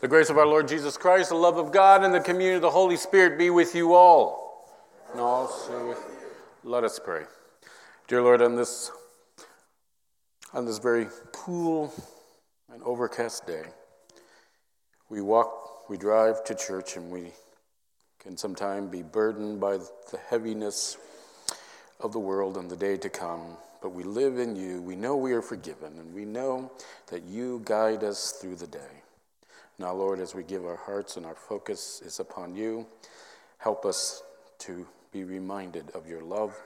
The grace of our Lord Jesus Christ, the love of God, and the communion of the Holy Spirit be with you all. And also with Let us pray. Dear Lord, on this, on this very cool and overcast day, we walk, we drive to church, and we can sometimes be burdened by the heaviness of the world and the day to come. But we live in you. We know we are forgiven, and we know that you guide us through the day. Now, Lord, as we give our hearts and our focus is upon you, help us to be reminded of your love,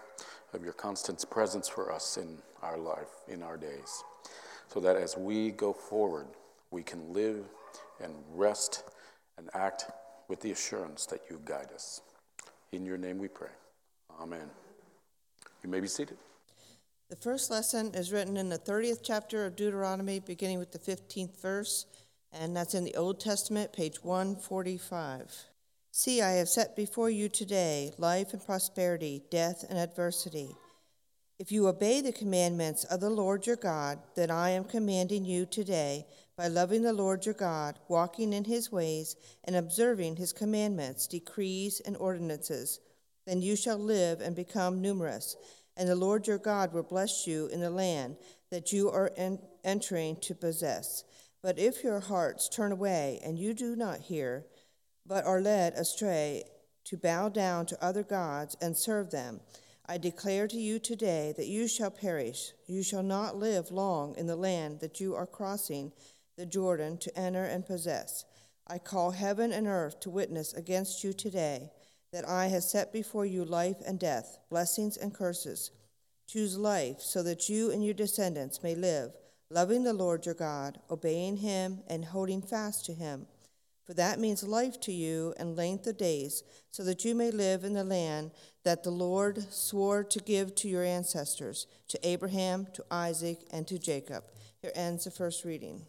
of your constant presence for us in our life, in our days, so that as we go forward, we can live and rest and act with the assurance that you guide us. In your name we pray. Amen. You may be seated. The first lesson is written in the 30th chapter of Deuteronomy, beginning with the 15th verse and that's in the Old Testament, page 145. See, I have set before you today life and prosperity, death and adversity. If you obey the commandments of the Lord your God that I am commanding you today, by loving the Lord your God, walking in his ways, and observing his commandments, decrees, and ordinances, then you shall live and become numerous, and the Lord your God will bless you in the land that you are en- entering to possess. But if your hearts turn away and you do not hear, but are led astray to bow down to other gods and serve them, I declare to you today that you shall perish. You shall not live long in the land that you are crossing the Jordan to enter and possess. I call heaven and earth to witness against you today that I have set before you life and death, blessings and curses. Choose life so that you and your descendants may live loving the Lord your God, obeying him, and holding fast to him. For that means life to you and length of days, so that you may live in the land that the Lord swore to give to your ancestors, to Abraham, to Isaac, and to Jacob. Here ends the first reading.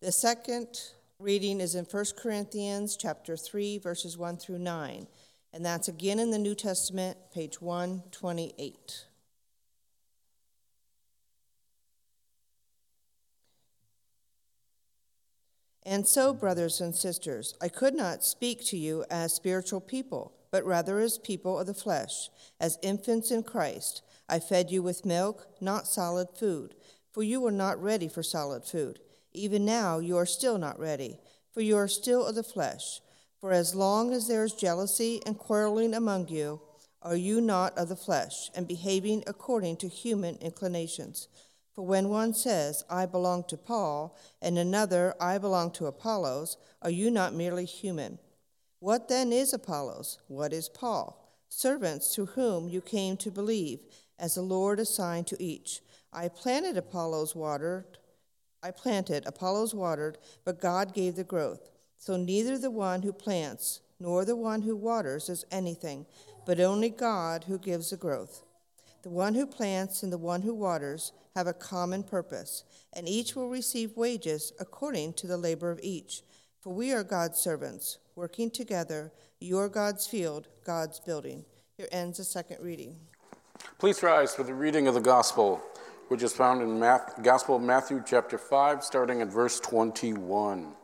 The second reading is in 1 Corinthians chapter 3 verses 1 through 9, and that's again in the New Testament, page 128. And so, brothers and sisters, I could not speak to you as spiritual people, but rather as people of the flesh, as infants in Christ. I fed you with milk, not solid food, for you were not ready for solid food. Even now you are still not ready, for you are still of the flesh. For as long as there is jealousy and quarreling among you, are you not of the flesh, and behaving according to human inclinations? For when one says, I belong to Paul, and another, I belong to Apollos, are you not merely human? What then is Apollos? What is Paul? Servants through whom you came to believe, as the Lord assigned to each. I planted Apollos watered, I planted, Apollos watered, but God gave the growth. So neither the one who plants nor the one who waters is anything, but only God who gives the growth. The one who plants and the one who waters have a common purpose, and each will receive wages according to the labor of each. For we are God's servants, working together. you're God's field, God's building. Here ends the second reading. Please rise for the reading of the gospel, which is found in Gospel of Matthew, chapter 5, starting at verse 21,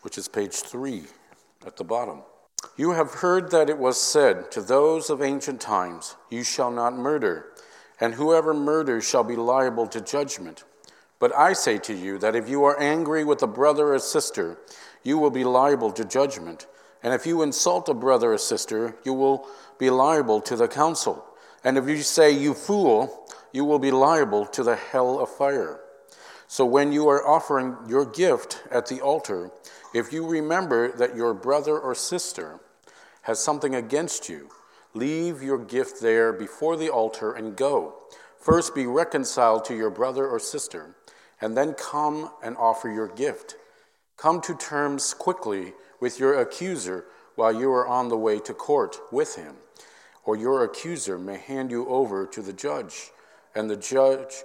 which is page 3 at the bottom. You have heard that it was said to those of ancient times, You shall not murder, and whoever murders shall be liable to judgment. But I say to you that if you are angry with a brother or sister, you will be liable to judgment. And if you insult a brother or sister, you will be liable to the council. And if you say, You fool, you will be liable to the hell of fire. So when you are offering your gift at the altar, if you remember that your brother or sister has something against you, leave your gift there before the altar and go. First be reconciled to your brother or sister, and then come and offer your gift. Come to terms quickly with your accuser while you are on the way to court with him, or your accuser may hand you over to the judge, and the judge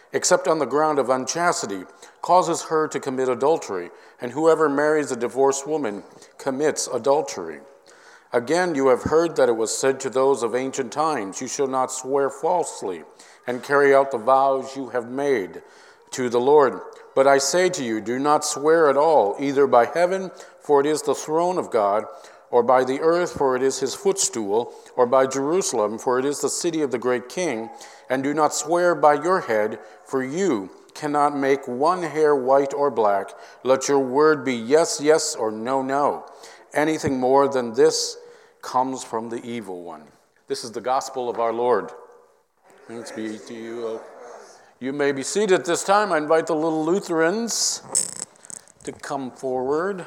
except on the ground of unchastity, causes her to commit adultery, and whoever marries a divorced woman commits adultery. Again, you have heard that it was said to those of ancient times, You shall not swear falsely, and carry out the vows you have made to the Lord. But I say to you, do not swear at all, either by heaven, for it is the throne of God, or by the earth, for it is his footstool, or by Jerusalem, for it is the city of the great king. And do not swear by your head, for you cannot make one hair white or black. Let your word be yes, yes, or no, no. Anything more than this comes from the evil one. This is the gospel of our Lord. Thanks be to you. You may be seated this time. I invite the little Lutherans to come forward.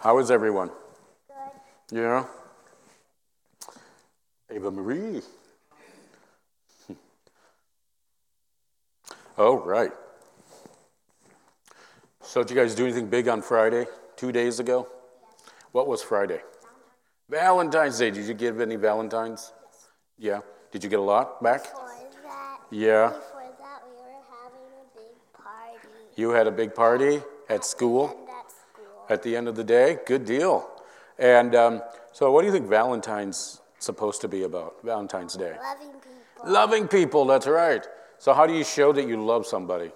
How is everyone? Good. Yeah? Ava Marie. oh, right. So, did you guys do anything big on Friday, two days ago? Yes. What was Friday? Valentine's Day. Did you give any Valentines? Yes. Yeah. Did you get a lot back? Before that, yeah. Before that, we were having a big party. You had a big party at school? At the end of the day? Good deal. And um, so, what do you think Valentine's supposed to be about? Valentine's Day? Loving people. Loving people, that's right. So, how do you show that you love somebody?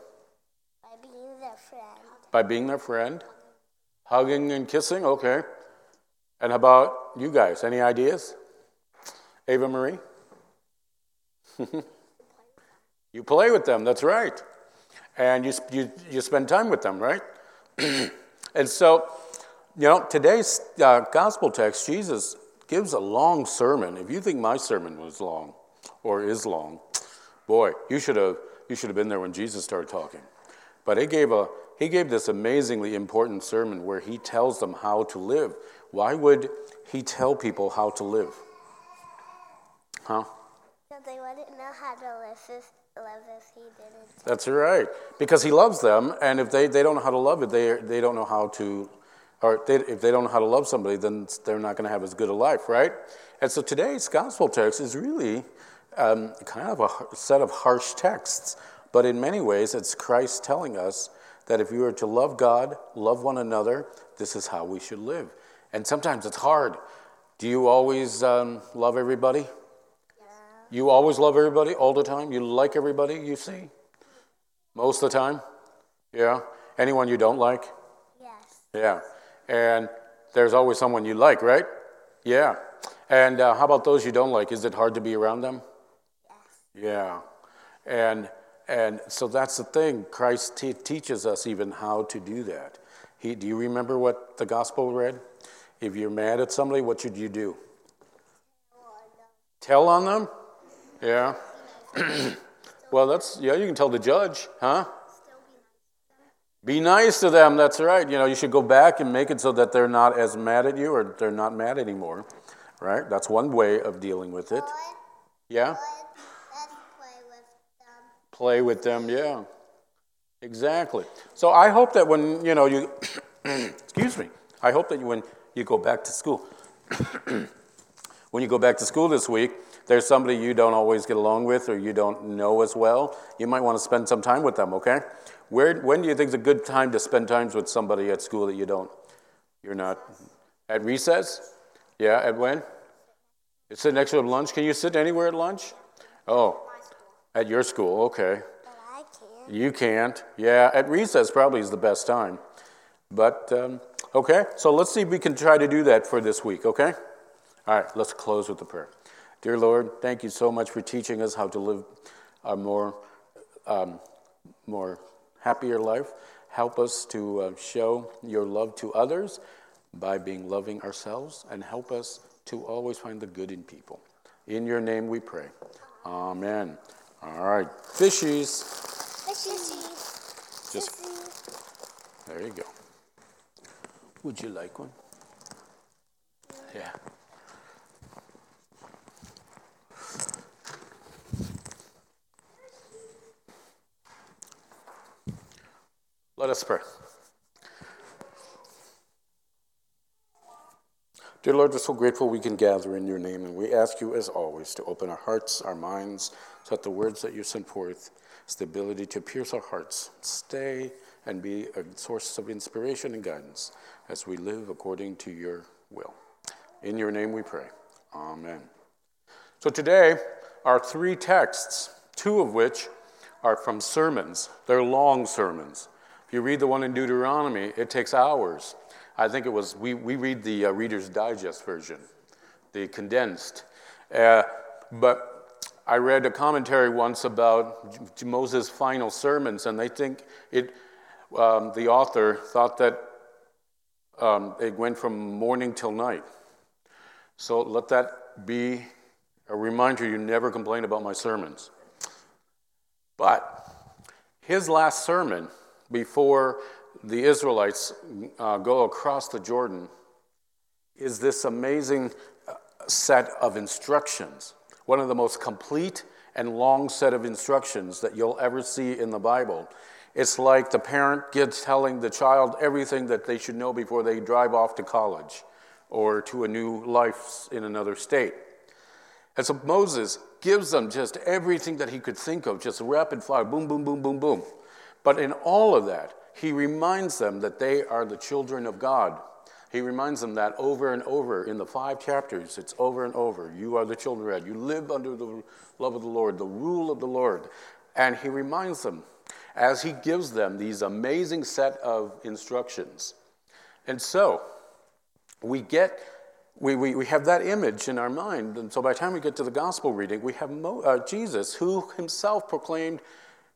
By being their friend. By being their friend? Hugging and kissing? Okay. And how about you guys? Any ideas? Ava Marie? you play with them, that's right. And you, you, you spend time with them, right? And so, you know, today's uh, gospel text, Jesus gives a long sermon. If you think my sermon was long or is long, boy, you should have you should have been there when Jesus started talking. But he gave a he gave this amazingly important sermon where he tells them how to live. Why would he tell people how to live? Huh? They wouldn't know how to live if, live if he didn't. That's right. Because he loves them, and if they, they don't know how to love it, they, they don't know how to, or they, if they don't know how to love somebody, then they're not going to have as good a life, right? And so today's gospel text is really um, kind of a set of harsh texts, but in many ways, it's Christ telling us that if you are to love God, love one another, this is how we should live. And sometimes it's hard. Do you always um, love everybody? You always love everybody all the time? You like everybody you see? Most of the time? Yeah? Anyone you don't like? Yes. Yeah. And there's always someone you like, right? Yeah. And uh, how about those you don't like? Is it hard to be around them? Yes. Yeah. And and so that's the thing. Christ te- teaches us even how to do that. He, do you remember what the gospel read? If you're mad at somebody, what should you do? Tell on them? Yeah. well, that's, yeah, you can tell the judge, huh? Be nice to them, that's right. You know, you should go back and make it so that they're not as mad at you or they're not mad anymore, right? That's one way of dealing with it. Yeah? Play with them, yeah. Exactly. So I hope that when, you know, you, excuse me, I hope that when you go back to school, when you go back to school this week, there's somebody you don't always get along with or you don't know as well, you might want to spend some time with them, okay? Where, when do you think is a good time to spend time with somebody at school that you don't? You're not? At recess? Yeah, at when? You sit next to lunch. Can you sit anywhere at lunch? Oh, at your school, okay. But I can't. You can't. Yeah, at recess probably is the best time. But, um, okay, so let's see if we can try to do that for this week, okay? All right, let's close with the prayer. Dear Lord, thank you so much for teaching us how to live a more, um, more happier life. Help us to uh, show your love to others by being loving ourselves, and help us to always find the good in people. In your name we pray. Amen. All right, fishies. Fishies. Just there you go. Would you like one? Yeah. Let us pray. Dear Lord, we're so grateful we can gather in your name, and we ask you, as always, to open our hearts, our minds, so that the words that you send forth the ability to pierce our hearts, stay, and be a source of inspiration and guidance as we live according to your will. In your name we pray. Amen. So today, our three texts, two of which are from sermons. They're long sermons. You read the one in Deuteronomy, it takes hours. I think it was, we, we read the uh, Reader's Digest version, the condensed. Uh, but I read a commentary once about Moses' final sermons, and they think it, um, the author thought that um, it went from morning till night. So let that be a reminder you never complain about my sermons. But his last sermon before the Israelites uh, go across the Jordan is this amazing uh, set of instructions, one of the most complete and long set of instructions that you'll ever see in the Bible. It's like the parent gets telling the child everything that they should know before they drive off to college or to a new life in another state. And so Moses gives them just everything that he could think of, just rapid fire, boom, boom, boom, boom, boom. But in all of that, he reminds them that they are the children of God. He reminds them that over and over in the five chapters, it's over and over. You are the children of God. You live under the love of the Lord, the rule of the Lord. And he reminds them as he gives them these amazing set of instructions. And so we get we, we, we have that image in our mind. And so by the time we get to the gospel reading, we have Mo, uh, Jesus, who himself proclaimed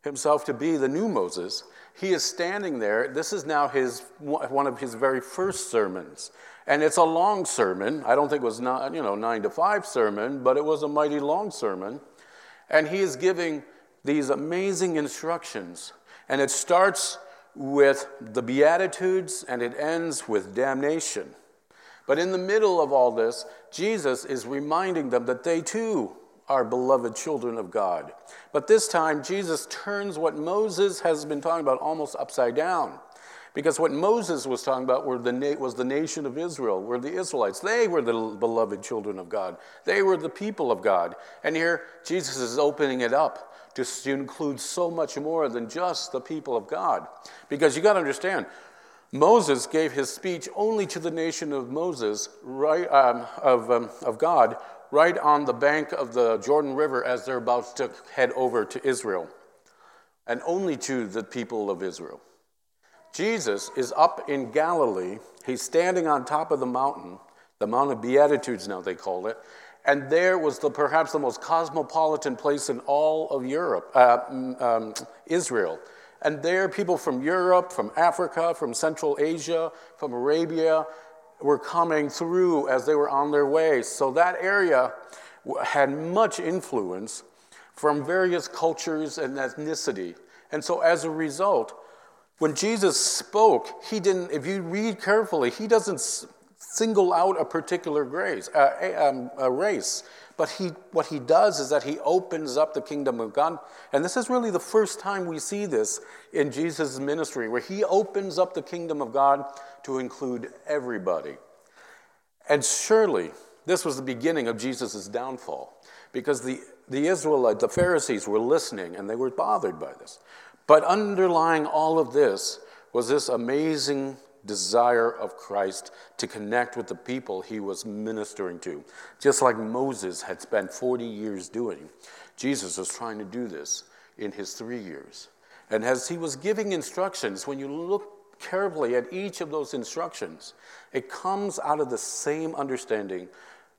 himself to be the new Moses. He is standing there. This is now his, one of his very first sermons. And it's a long sermon. I don't think it was not, you know, nine to five sermon, but it was a mighty long sermon. And he is giving these amazing instructions. And it starts with the Beatitudes and it ends with damnation. But in the middle of all this, Jesus is reminding them that they too are beloved children of God. But this time, Jesus turns what Moses has been talking about almost upside down. Because what Moses was talking about were the was the nation of Israel, were the Israelites. They were the beloved children of God. They were the people of God. And here, Jesus is opening it up to include so much more than just the people of God. Because you got to understand, Moses gave his speech only to the nation of Moses, right, um, of, um, of God, right on the bank of the Jordan River as they're about to head over to Israel, and only to the people of Israel. Jesus is up in Galilee. He's standing on top of the mountain, the Mount of Beatitudes now they call it, and there was the, perhaps the most cosmopolitan place in all of Europe, uh, um, Israel. And there, people from Europe, from Africa, from Central Asia, from Arabia, were coming through as they were on their way. So that area had much influence from various cultures and ethnicity. And so as a result, when Jesus spoke, he didn't, if you read carefully, he doesn't single out a particular grace, uh, a, um, a race. But he, what he does is that he opens up the kingdom of God. And this is really the first time we see this in Jesus' ministry, where he opens up the kingdom of God to include everybody. And surely this was the beginning of Jesus' downfall because the, the Israelites, the Pharisees, were listening and they were bothered by this. But underlying all of this was this amazing desire of Christ to connect with the people he was ministering to. Just like Moses had spent 40 years doing, Jesus was trying to do this in his three years. And as he was giving instructions, when you look carefully at each of those instructions, it comes out of the same understanding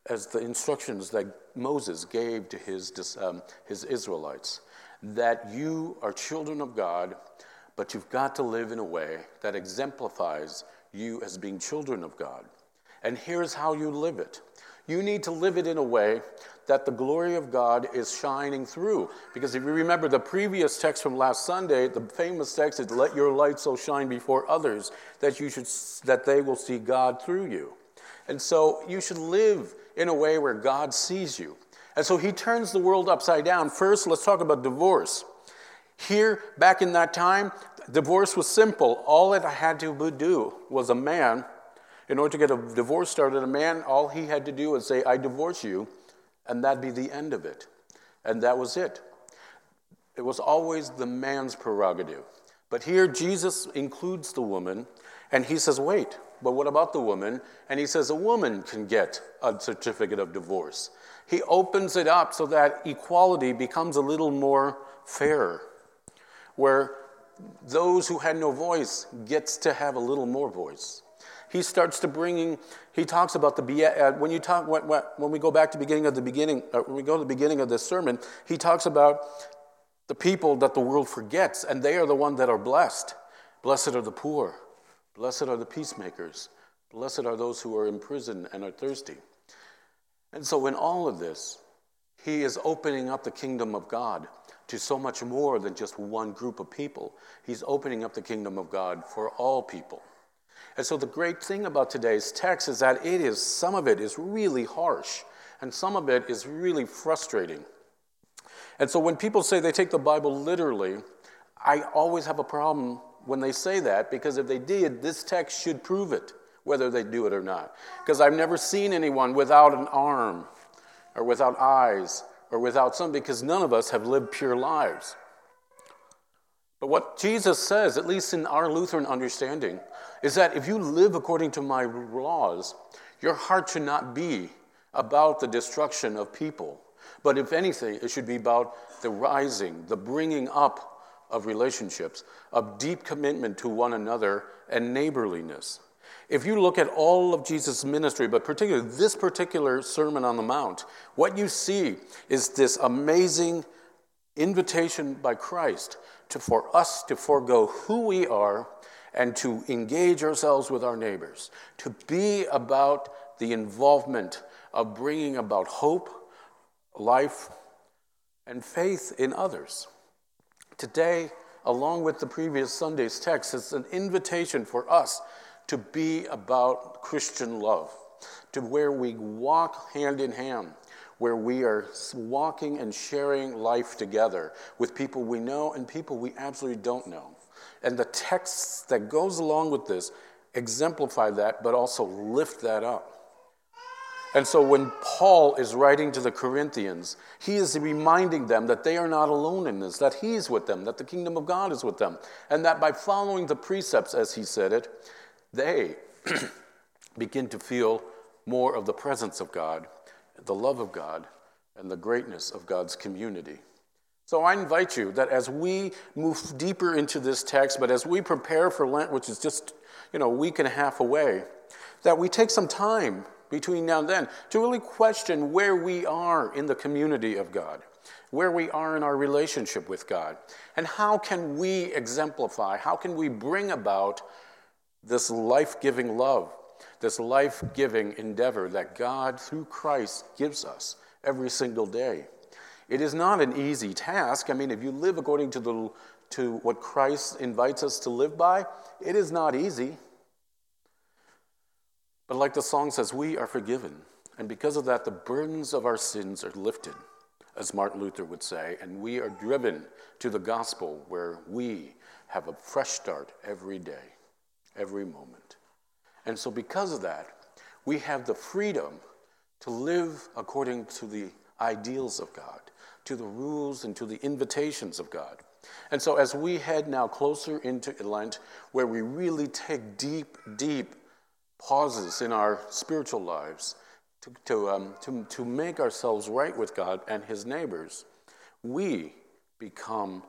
as the instructions that Moses gave to his, um, his Israelites that you are children of God, but you've got to live in a way that exemplifies you as being children of God. And here's how you live it you need to live it in a way that the glory of God is shining through. Because if you remember the previous text from last Sunday, the famous text is, Let your light so shine before others that, you should, that they will see God through you. And so you should live in a way where God sees you. And so he turns the world upside down. First, let's talk about divorce. Here, back in that time, divorce was simple. All it had to do was a man, in order to get a divorce started, a man, all he had to do was say, I divorce you, and that'd be the end of it. And that was it. It was always the man's prerogative. But here, Jesus includes the woman, and he says, Wait, but what about the woman? And he says a woman can get a certificate of divorce. He opens it up so that equality becomes a little more fair, where those who had no voice gets to have a little more voice. He starts to bringing. He talks about the uh, when you talk when, when we go back to the beginning of the beginning. Uh, when we go to the beginning of this sermon, he talks about the people that the world forgets, and they are the ones that are blessed. Blessed are the poor. Blessed are the peacemakers. Blessed are those who are in prison and are thirsty. And so, in all of this, he is opening up the kingdom of God to so much more than just one group of people. He's opening up the kingdom of God for all people. And so, the great thing about today's text is that it is, some of it is really harsh, and some of it is really frustrating. And so, when people say they take the Bible literally, I always have a problem when they say that because if they did, this text should prove it, whether they do it or not. Because I've never seen anyone without an arm or without eyes or without some, because none of us have lived pure lives. But what Jesus says, at least in our Lutheran understanding, is that if you live according to my laws, your heart should not be about the destruction of people. But if anything, it should be about the rising, the bringing up of relationships, of deep commitment to one another and neighborliness. If you look at all of Jesus' ministry, but particularly this particular Sermon on the Mount, what you see is this amazing invitation by Christ to, for us to forego who we are and to engage ourselves with our neighbors, to be about the involvement of bringing about hope, life, and faith in others. Today, along with the previous Sunday's text, it's an invitation for us to be about Christian love, to where we walk hand in hand, where we are walking and sharing life together with people we know and people we absolutely don't know. And the texts that goes along with this exemplify that, but also lift that up. And so when Paul is writing to the Corinthians, he is reminding them that they are not alone in this, that he's with them, that the kingdom of God is with them, and that by following the precepts, as he said it, they begin to feel more of the presence of God, the love of God, and the greatness of God's community. So I invite you that as we move deeper into this text, but as we prepare for Lent, which is just, you know, a week and a half away, that we take some time between now and then to really question where we are in the community of God, where we are in our relationship with God, and how can we exemplify, how can we bring about this life giving love, this life giving endeavor that God, through Christ, gives us every single day. It is not an easy task. I mean, if you live according to, the, to what Christ invites us to live by, it is not easy. But like the song says, we are forgiven. And because of that, the burdens of our sins are lifted, as Martin Luther would say, and we are driven to the gospel where we have a fresh start every day, every moment. And so, because of that, we have the freedom to live according to the ideals of God, to the rules and to the invitations of God. And so, as we head now closer into Lent, where we really take deep, deep pauses in our spiritual lives to, to, um, to, to make ourselves right with God and His neighbors, we become,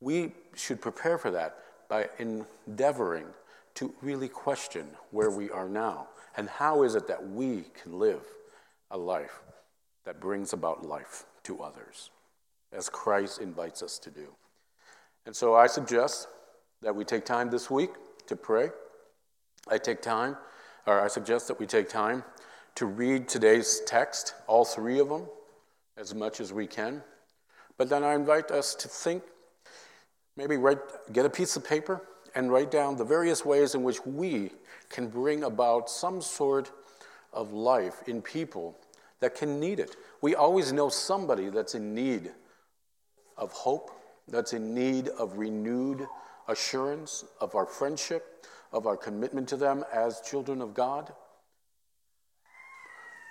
we should prepare for that by endeavoring to really question where we are now and how is it that we can live a life that brings about life to others, as Christ invites us to do. And so I suggest that we take time this week to pray. I take time, or I suggest that we take time to read today's text, all three of them, as much as we can. But then I invite us to think, maybe write, get a piece of paper and write down the various ways in which we can bring about some sort of life in people that can need it. We always know somebody that's in need of hope, that's in need of renewed assurance of our friendship, of our commitment to them as children of God.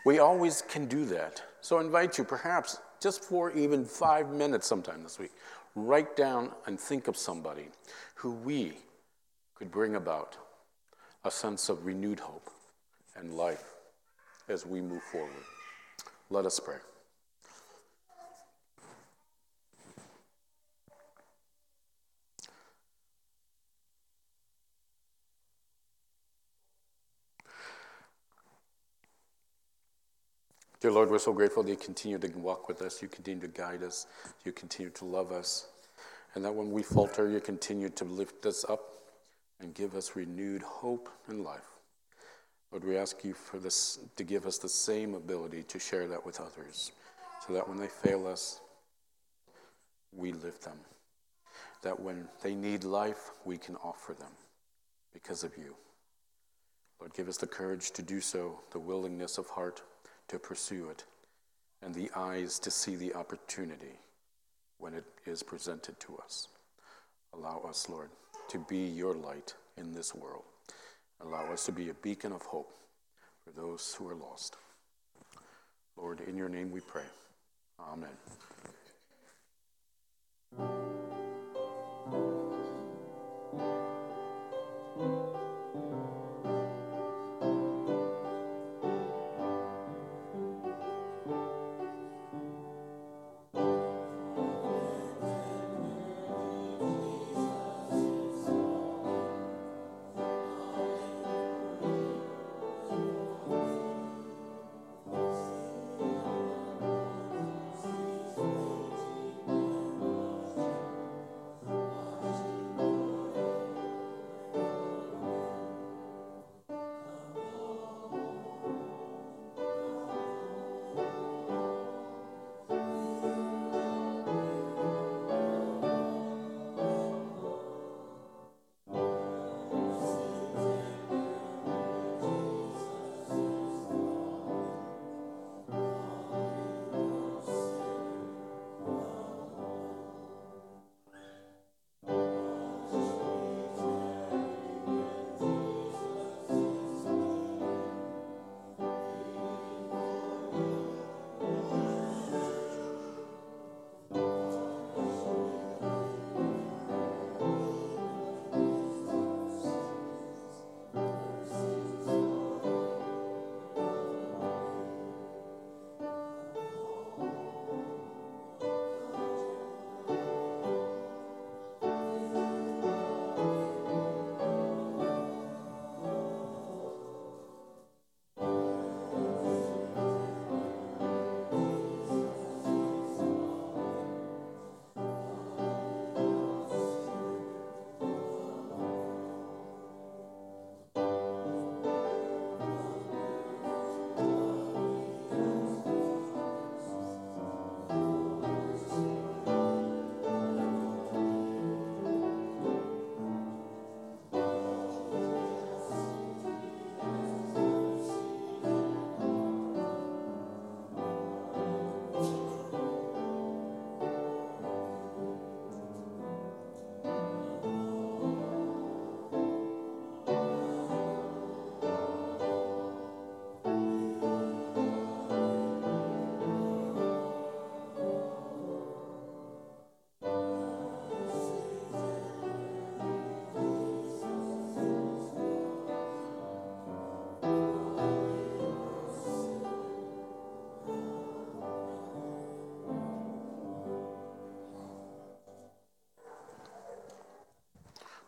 We always can do that. So I invite you, perhaps just for even five minutes sometime this week, write down and think of somebody who we could bring about a sense of renewed hope and life as we move forward. Let us pray. Dear Lord, we're so grateful that you continue to walk with us, you continue to guide us, you continue to love us, and that when we falter, you continue to lift us up and give us renewed hope and life. Lord, we ask you for this to give us the same ability to share that with others, so that when they fail us, we lift them. That when they need life, we can offer them because of you. Lord, give us the courage to do so, the willingness of heart to pursue it, and the eyes to see the opportunity when it is presented to us. Allow us, Lord, to be your light in this world. Allow us to be a beacon of hope for those who are lost. Lord, in your name we pray. Amen.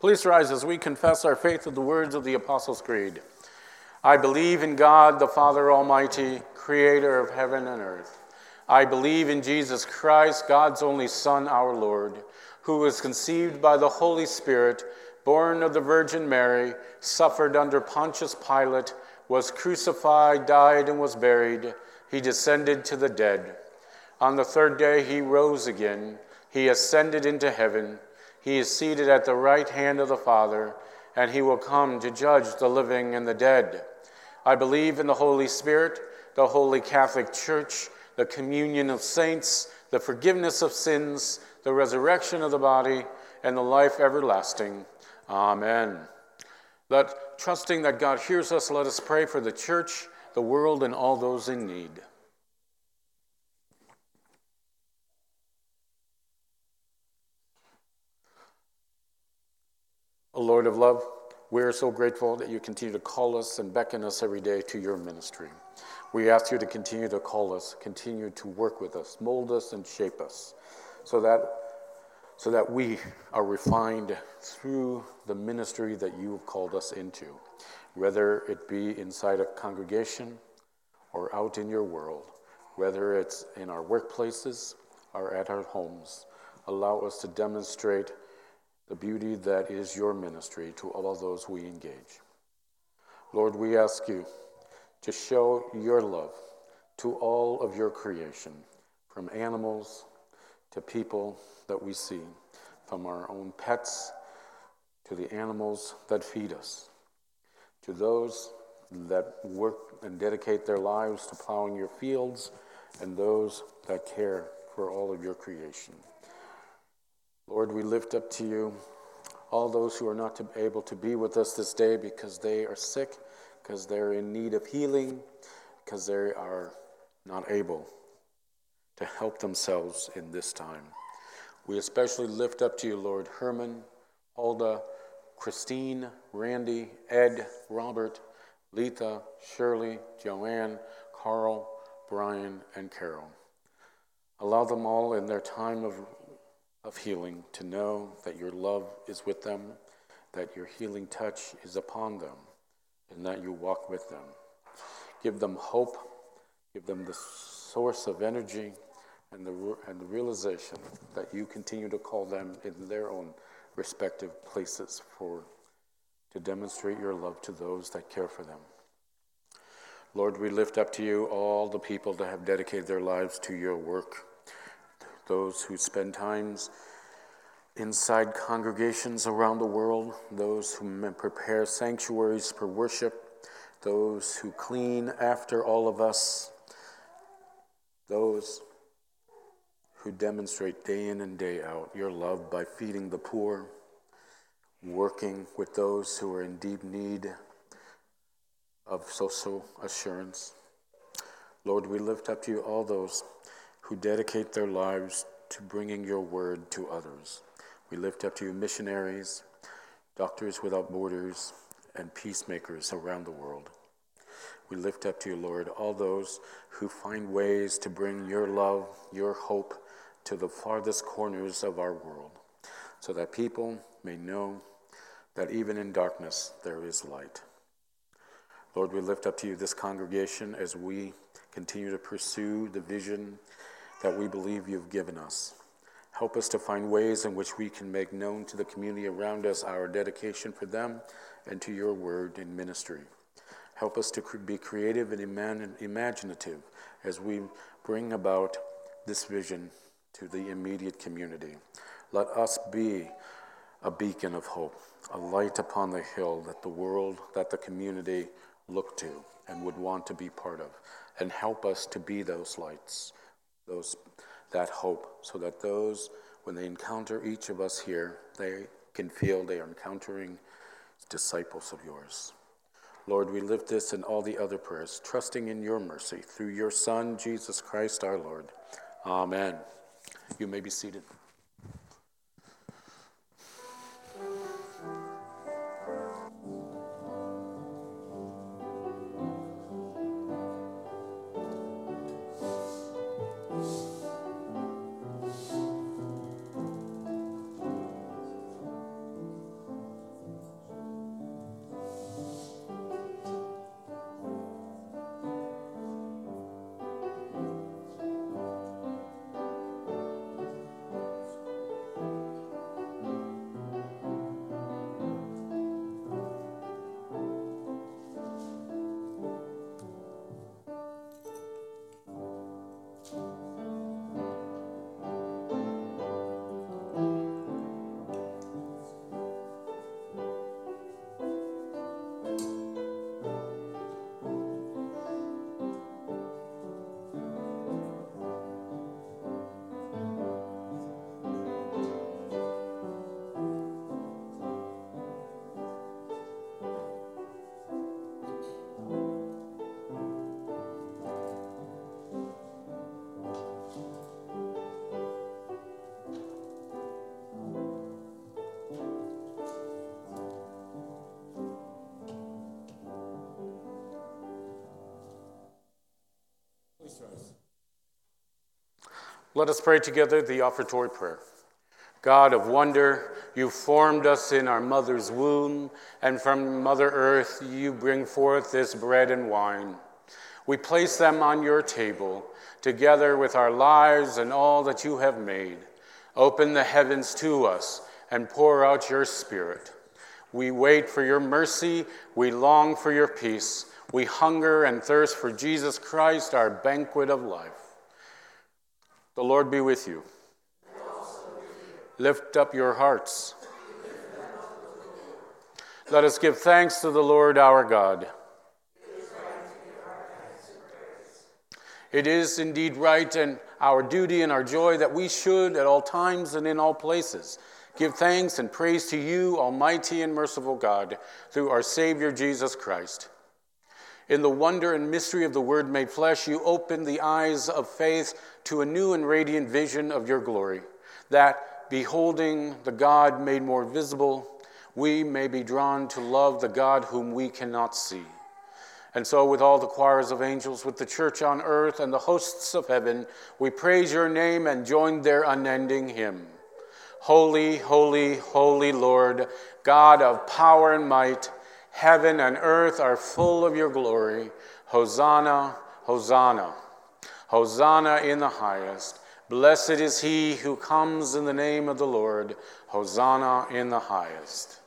Please rise as we confess our faith with the words of the Apostles' Creed. I believe in God, the Father Almighty, creator of heaven and earth. I believe in Jesus Christ, God's only Son, our Lord, who was conceived by the Holy Spirit, born of the Virgin Mary, suffered under Pontius Pilate, was crucified, died, and was buried. He descended to the dead. On the third day, he rose again. He ascended into heaven. He is seated at the right hand of the Father, and he will come to judge the living and the dead. I believe in the Holy Spirit, the Holy Catholic Church, the communion of saints, the forgiveness of sins, the resurrection of the body, and the life everlasting. Amen. Let, trusting that God hears us, let us pray for the church, the world, and all those in need. O Lord of love, we are so grateful that you continue to call us and beckon us every day to your ministry. We ask you to continue to call us, continue to work with us, mold us, and shape us so that, so that we are refined through the ministry that you have called us into, whether it be inside a congregation or out in your world, whether it's in our workplaces or at our homes. Allow us to demonstrate the beauty that is your ministry to all of those we engage. Lord, we ask you to show your love to all of your creation, from animals to people that we see, from our own pets to the animals that feed us, to those that work and dedicate their lives to plowing your fields, and those that care for all of your creation. Lord, we lift up to you all those who are not able to be with us this day because they are sick, because they're in need of healing, because they are not able to help themselves in this time. We especially lift up to you, Lord, Herman, Hulda, Christine, Randy, Ed, Robert, Letha, Shirley, Joanne, Carl, Brian, and Carol. Allow them all in their time of of healing to know that your love is with them, that your healing touch is upon them, and that you walk with them. Give them hope, give them the source of energy and the, and the realization that you continue to call them in their own respective places for to demonstrate your love to those that care for them. Lord, we lift up to you all the people that have dedicated their lives to your work those who spend times inside congregations around the world, those who prepare sanctuaries for worship, those who clean after all of us, those who demonstrate day in and day out your love by feeding the poor, working with those who are in deep need of social assurance. Lord, we lift up to you all those who dedicate their lives to bringing your word to others. We lift up to you missionaries, Doctors Without Borders, and peacemakers around the world. We lift up to you, Lord, all those who find ways to bring your love, your hope to the farthest corners of our world, so that people may know that even in darkness there is light. Lord, we lift up to you this congregation as we continue to pursue the vision that we believe you've given us. Help us to find ways in which we can make known to the community around us our dedication for them and to your word in ministry. Help us to be creative and imaginative as we bring about this vision to the immediate community. Let us be a beacon of hope, a light upon the hill that the world, that the community look to and would want to be part of. And help us to be those lights those, that hope, so that those, when they encounter each of us here, they can feel they are encountering disciples of yours. Lord, we lift this and all the other prayers, trusting in your mercy through your Son, Jesus Christ our Lord. Amen. You may be seated. Let us pray together the offertory prayer. God of wonder, you formed us in our mother's womb, and from Mother Earth you bring forth this bread and wine. We place them on your table, together with our lives and all that you have made. Open the heavens to us and pour out your Spirit. We wait for your mercy, we long for your peace, we hunger and thirst for Jesus Christ, our banquet of life. The Lord be with you. Lift up your hearts. Let us give thanks to the Lord our God. It is indeed right and our duty and our joy that we should, at all times and in all places, give thanks and praise to you, Almighty and merciful God, through our Savior Jesus Christ. In the wonder and mystery of the Word made flesh, you opened the eyes of faith to a new and radiant vision of your glory, that, beholding the God made more visible, we may be drawn to love the God whom we cannot see. And so, with all the choirs of angels, with the church on earth and the hosts of heaven, we praise your name and join their unending hymn. Holy, holy, holy Lord, God of power and might, heaven and earth are full of your glory. Hosanna, Hosanna. Hosanna in the highest. Blessed is he who comes in the name of the Lord. Hosanna in the highest.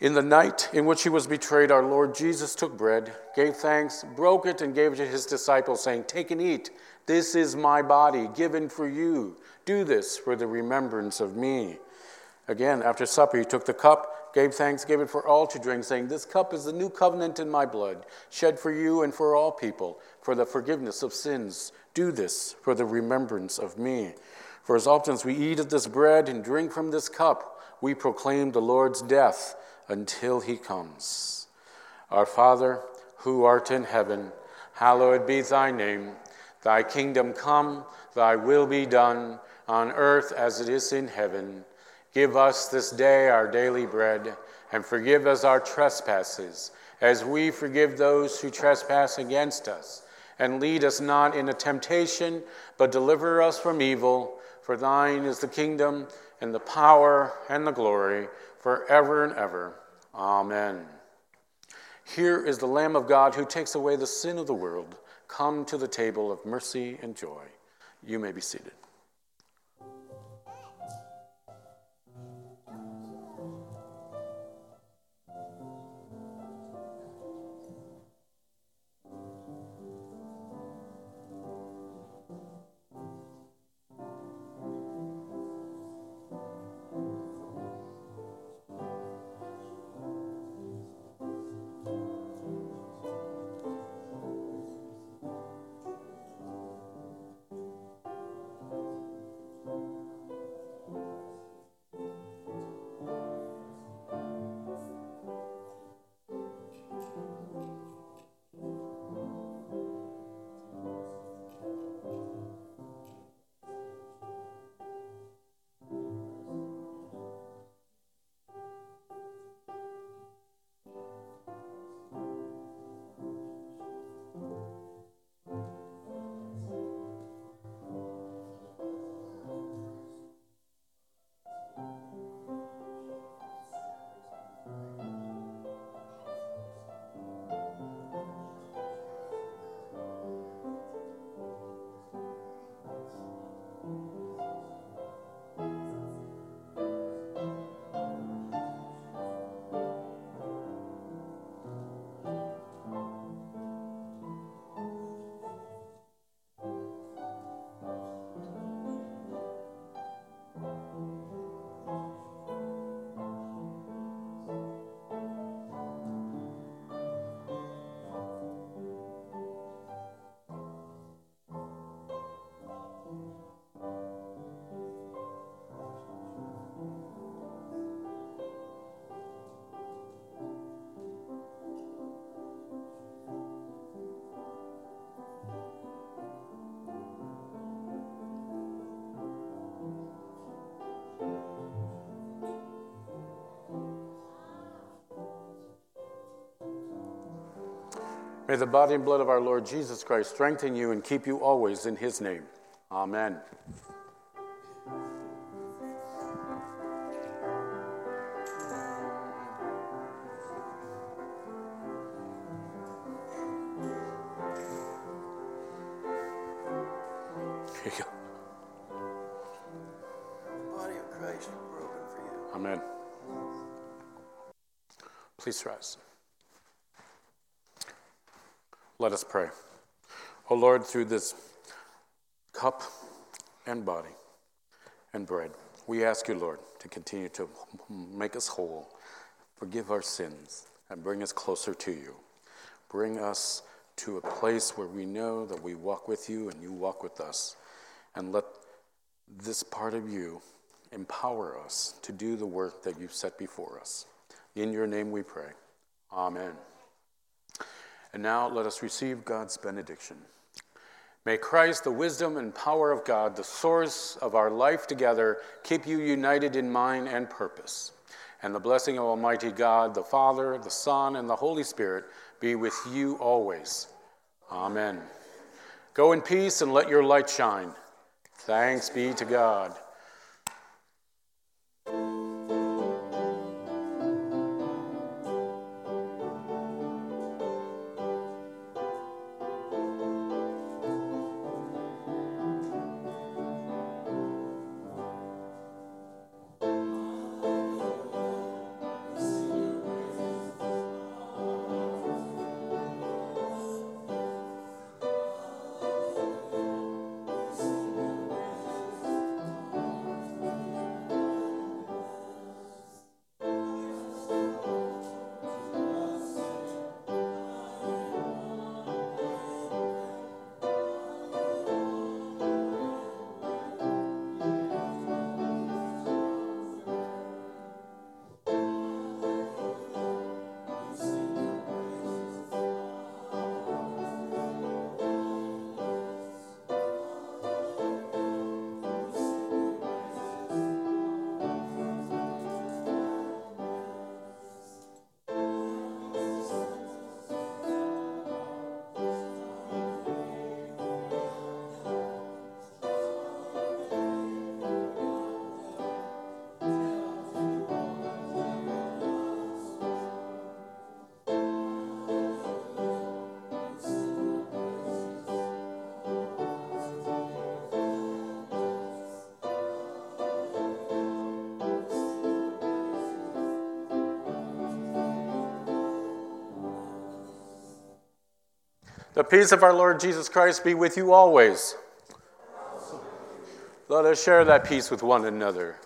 In the night in which he was betrayed, our Lord Jesus took bread, gave thanks, broke it, and gave it to his disciples, saying, Take and eat. This is my body given for you. Do this for the remembrance of me. Again, after supper, he took the cup, gave thanks, gave it for all to drink, saying, This cup is the new covenant in my blood, shed for you and for all people, for the forgiveness of sins. Do this for the remembrance of me. For as often as we eat of this bread and drink from this cup, we proclaim the Lord's death until he comes. Our Father, who art in heaven, hallowed be thy name. Thy kingdom come, thy will be done, on earth as it is in heaven. Give us this day our daily bread, and forgive us our trespasses, as we forgive those who trespass against us. And lead us not into temptation, but deliver us from evil. For thine is the kingdom, and the power, and the glory forever and ever. Amen. Here is the Lamb of God who takes away the sin of the world. Come to the table of mercy and joy. You may be seated. May the body and blood of our Lord Jesus Christ strengthen you and keep you always in his name. Amen. Here you go. body of Christ broken for you. Amen. Please rise. Let us pray. O Lord, through this cup and body and bread, we ask you, Lord, to continue to make us whole, forgive our sins, and bring us closer to you. Bring us to a place where we know that we walk with you and you walk with us. And let this part of you empower us to do the work that you've set before us. In your name we pray. Amen. And now let us receive God's benediction. May Christ, the wisdom and power of God, the source of our life together, keep you united in mind and purpose. And the blessing of Almighty God, the Father, the Son, and the Holy Spirit be with you always. Amen. Go in peace and let your light shine. Thanks be to God. The peace of our Lord Jesus Christ be with you always. Let us share that peace with one another.